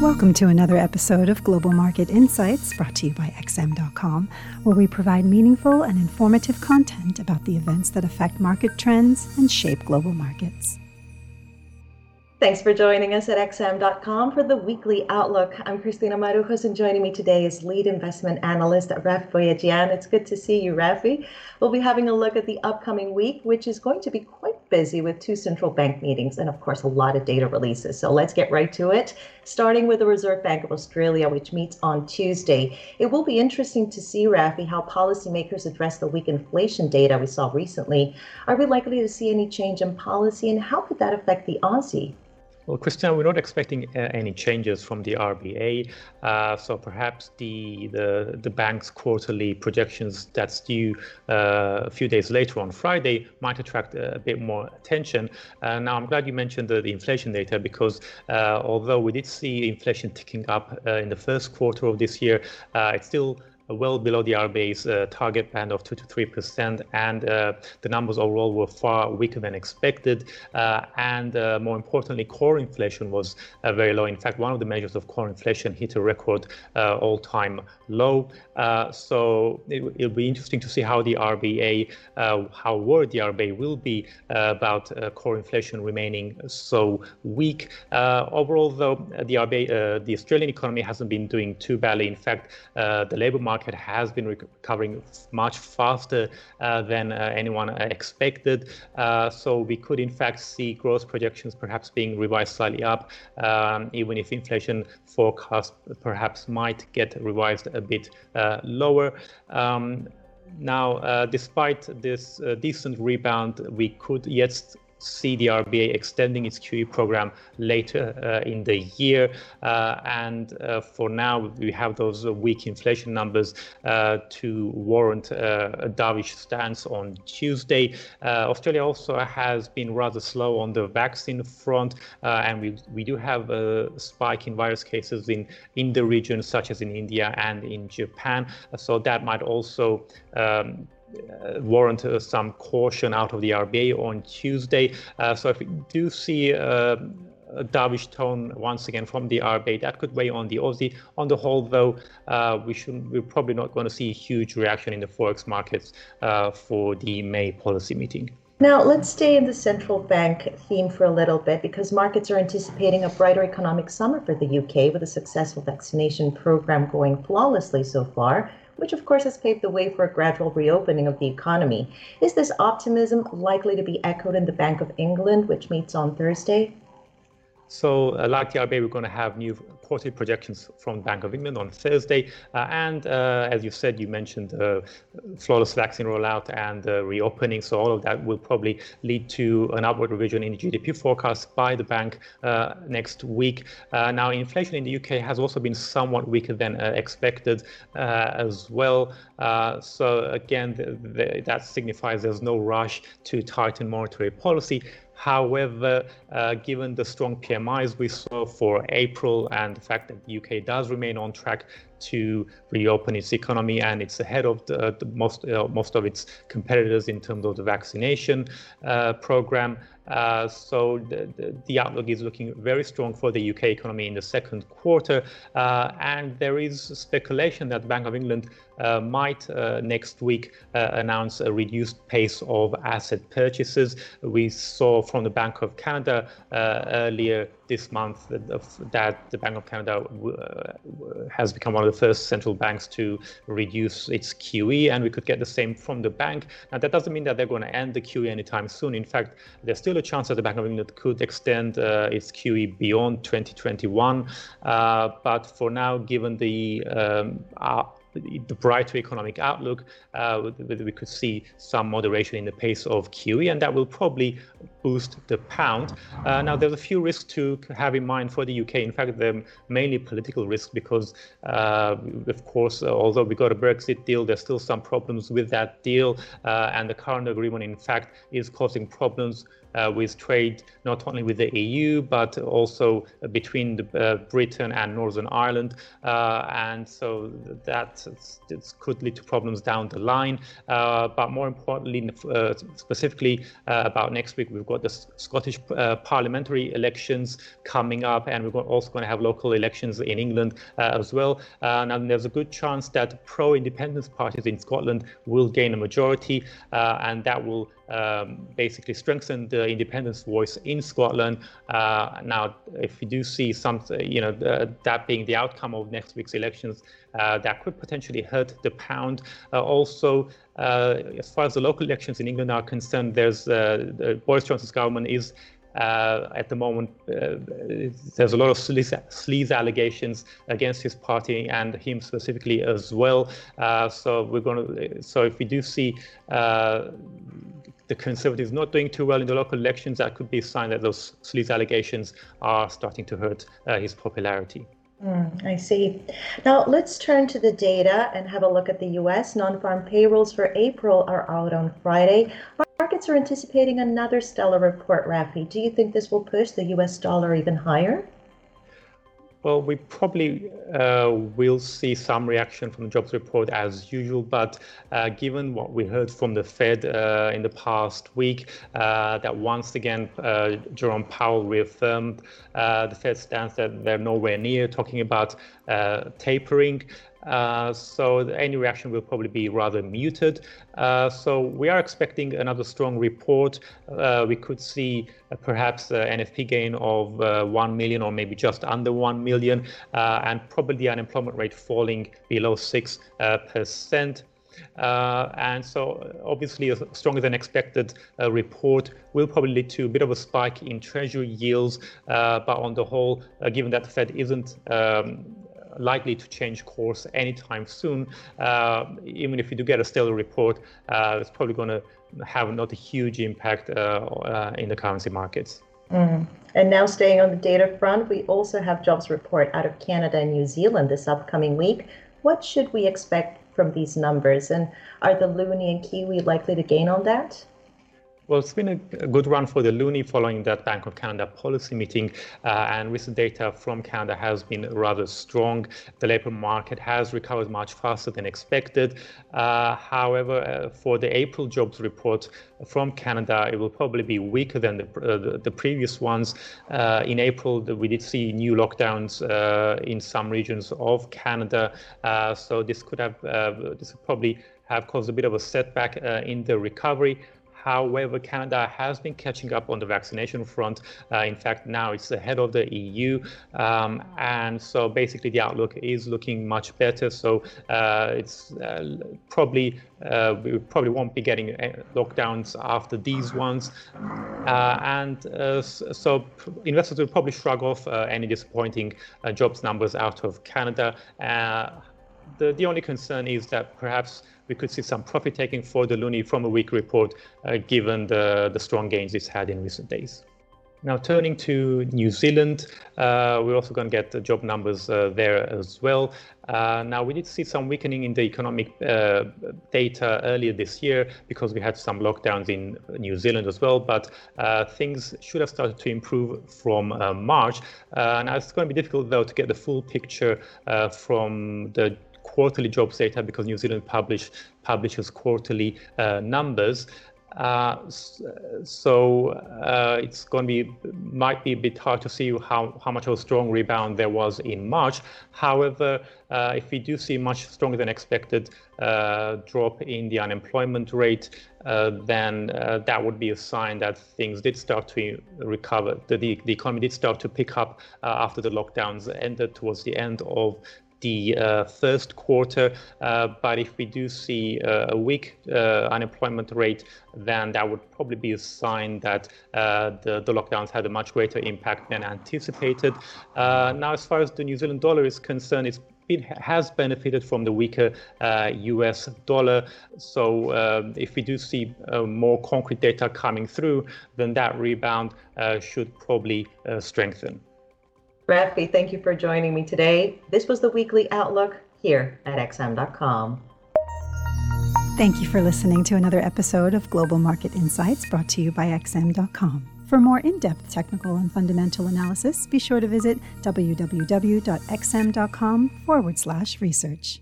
Welcome to another episode of Global Market Insights brought to you by XM.com, where we provide meaningful and informative content about the events that affect market trends and shape global markets. Thanks for joining us at XM.com for the weekly outlook. I'm Christina Marujos, and joining me today is lead investment analyst Rafi Boyadjian. It's good to see you, Rafi. We'll be having a look at the upcoming week, which is going to be quite busy with two central bank meetings and, of course, a lot of data releases. So let's get right to it, starting with the Reserve Bank of Australia, which meets on Tuesday. It will be interesting to see, Rafi, how policymakers address the weak inflation data we saw recently. Are we likely to see any change in policy, and how could that affect the Aussie? Well, Christian, we're not expecting uh, any changes from the RBA. Uh, so perhaps the, the, the bank's quarterly projections that's due uh, a few days later on Friday might attract a bit more attention. Uh, now, I'm glad you mentioned the, the inflation data because uh, although we did see inflation ticking up uh, in the first quarter of this year, it's still well below the RBA's uh, target band of 2 to 3 percent, and uh, the numbers overall were far weaker than expected. Uh, and uh, more importantly, core inflation was uh, very low. In fact, one of the measures of core inflation hit a record uh, all-time low. so it, will be interesting to see how the RBA, how worried the RBA will be about core inflation remaining so weak. overall, though, the RBA, the Australian economy hasn't been doing too badly. In fact, the labour market market has been recovering much faster uh, than uh, anyone expected. Uh, so we could, in fact, see growth projections perhaps being revised slightly up, um, even if inflation forecast perhaps might get revised a bit lower. Um, now, uh, despite this uh, decent rebound, we could yet see the RBA extending its QE program later uh, in the year. Uh, and uh, for now, we have those weak inflation numbers uh, to warrant uh, a dovish stance on Tuesday. Uh, Australia also has been rather slow on the vaccine front, and we, we do have a spike in virus cases in, in the region, such as in India and in Japan. So that might also um, uh, warrant uh, some caution out of the RBA on Tuesday. Uh, so if we do see a dovish tone once again from the RBA. That could weigh on the Aussie. On the whole, though, uh, we should we're probably not going to see a huge reaction in the forex markets uh, for the May policy meeting. Now, let's stay in the central bank theme for a little bit because markets are anticipating a brighter economic summer for the UK with a successful vaccination program going flawlessly so far which of course has paved the way for a gradual reopening of the economy. Is this optimism likely to be echoed in the Bank of England, which meets on Thursday? So, uh, like the RBA, we're going to have new projections from Bank of England on Thursday. Uh, and uh, as you said, you mentioned uh, flawless vaccine rollout and reopening. So, all of that will probably lead to an upward revision in the GDP forecast by the bank next week. Now, inflation in the UK has also been somewhat weaker than expected as well. so, again, that signifies there's no rush to tighten monetary policy. However, uh, given the strong PMIs we saw for April and the fact that the UK does remain on track to reopen its economy and it's ahead of the, the most uh, most of its competitors in terms of the vaccination uh, program. Uh, so the, the, the, outlook is looking very strong for the UK economy in the second quarter, uh, and there is speculation that Bank of England uh, might uh, next week announce a reduced pace of asset purchases. We saw from the Bank of Canada earlier this month that, the Bank of Canada has become one of the first central banks to reduce its QE, and we could get the same from the bank. Now, that doesn't mean that they're going to end the QE anytime soon. In fact, there's still a chance that the Bank of England could extend uh, its QE beyond 2021. Uh, but for now, given the um, the brighter economic outlook, uh, we could see some moderation in the pace of QE, and that will probably boost the pound. Uh, now, there's a few risks to have in mind for the UK. In fact, they're mainly political risks because, uh, of course, although we got a Brexit deal, there's still some problems with that deal, uh, and the current agreement, in fact, is causing problems uh, with trade not only with the EU but also between the, uh, Britain and Northern Ireland, uh, and so that could lead to problems down the line. Uh, but more importantly, uh, specifically about next week, we've got the Scottish uh, parliamentary elections coming up, and we're also going to have local elections in England uh, as well. Uh, and there's a good chance that pro-independence parties in Scotland will gain a majority, uh, and that will um, basically strengthen the independence voice in Scotland. Uh, now, if we do see some, you know, the, that being the outcome of next week's elections, uh, that could potentially hurt the pound. Uh, also, uh, as far as the local elections in England are concerned, there's the Boris Johnson's government is uh, at the moment, uh, there's a lot of sleaze, allegations against his party and him specifically as well. Uh, so we're going to. So if we do see the Conservatives not doing too well in the local elections, that could be a sign that those sleaze allegations are starting to hurt his popularity. Mm, I see. Now let's turn to the data and have a look at the US. Non farm payrolls for April are out on Friday. Markets are anticipating another stellar report, Rafi. Do you think this will push the US dollar even higher? Well, we probably uh, will see some reaction from the jobs report as usual, but uh, given what we heard from the Fed uh, in the past week, uh, that once again uh, Jerome Powell reaffirmed uh, the Fed stance that they're nowhere near talking about tapering. Uh, so any reaction will probably be rather muted. Uh, so we are expecting another strong report. Uh, we could see uh, perhaps an NFP gain of uh, 1 million or maybe just under 1 million, uh, and probably the unemployment rate falling below 6%. Uh, and so obviously a stronger than expected uh, report will probably lead to a bit of a spike in treasury yields. Uh, but on the whole, given that the Fed isn't um, likely to change course anytime soon. Uh, even if you do get a stellar report, uh, it's probably going to have not a huge impact uh, in the currency markets. Mm. And now, staying on the data front, we also have jobs report out of Canada and New Zealand this upcoming week. What should we expect from these numbers? And are the Loonie and Kiwi likely to gain on that? Well, it's been a, good run for the loonie following that Bank of Canada policy meeting, uh, and recent data from Canada has been rather strong. The labour market has recovered much faster than expected. Uh, however, uh, for the April jobs report from Canada, it will probably be weaker than the, uh, the, the, previous ones. Uh, in April, we did see new lockdowns uh, in some regions of Canada, so this could have this could probably have caused a bit of a setback in the recovery. However, Canada has been catching up on the vaccination front. Uh, in fact, now it's ahead of the EU. Um, and so basically, the outlook is looking much better. So uh, it's uh, probably, uh, we probably won't be getting uh, lockdowns after these ones. Uh, and so investors will probably shrug off any disappointing jobs numbers out of Canada. The, the only concern is that perhaps we could see some profit taking for the loonie from a weak report, uh, given the, the strong gains it's had in recent days. Now, turning to New Zealand, uh, we're also going to get the job numbers uh, there as well. Uh, now, we did see some weakening in the economic uh, data earlier this year because we had some lockdowns in New Zealand as well, but uh, things should have started to improve from uh, March. now, it's going to be difficult, though, to get the full picture from the quarterly jobs data because New Zealand publish, publishes quarterly uh, numbers. Uh, so uh, it's going to be might be a bit hard to see how, how much of a strong rebound there was in March. However, uh, if we do see much stronger than expected uh, drop in the unemployment rate, uh, then that would be a sign that things did start to recover. The, the, the economy did start to pick up after the lockdowns ended towards the end of the uh, first quarter. Uh, but if we do see uh, a weak unemployment rate, then that would probably be a sign that the, the lockdowns had a much greater impact than anticipated. now, as far as the New Zealand dollar is concerned, it's it has benefited from the weaker uh, US dollar. So uh, if we do see uh, more concrete data coming through, then that rebound should probably strengthen. Rafi, thank you for joining me today. This was the weekly outlook here at XM.com. Thank you for listening to another episode of Global Market Insights brought to you by XM.com. For more in depth technical and fundamental analysis, be sure to visit www.xm.com forward slash research.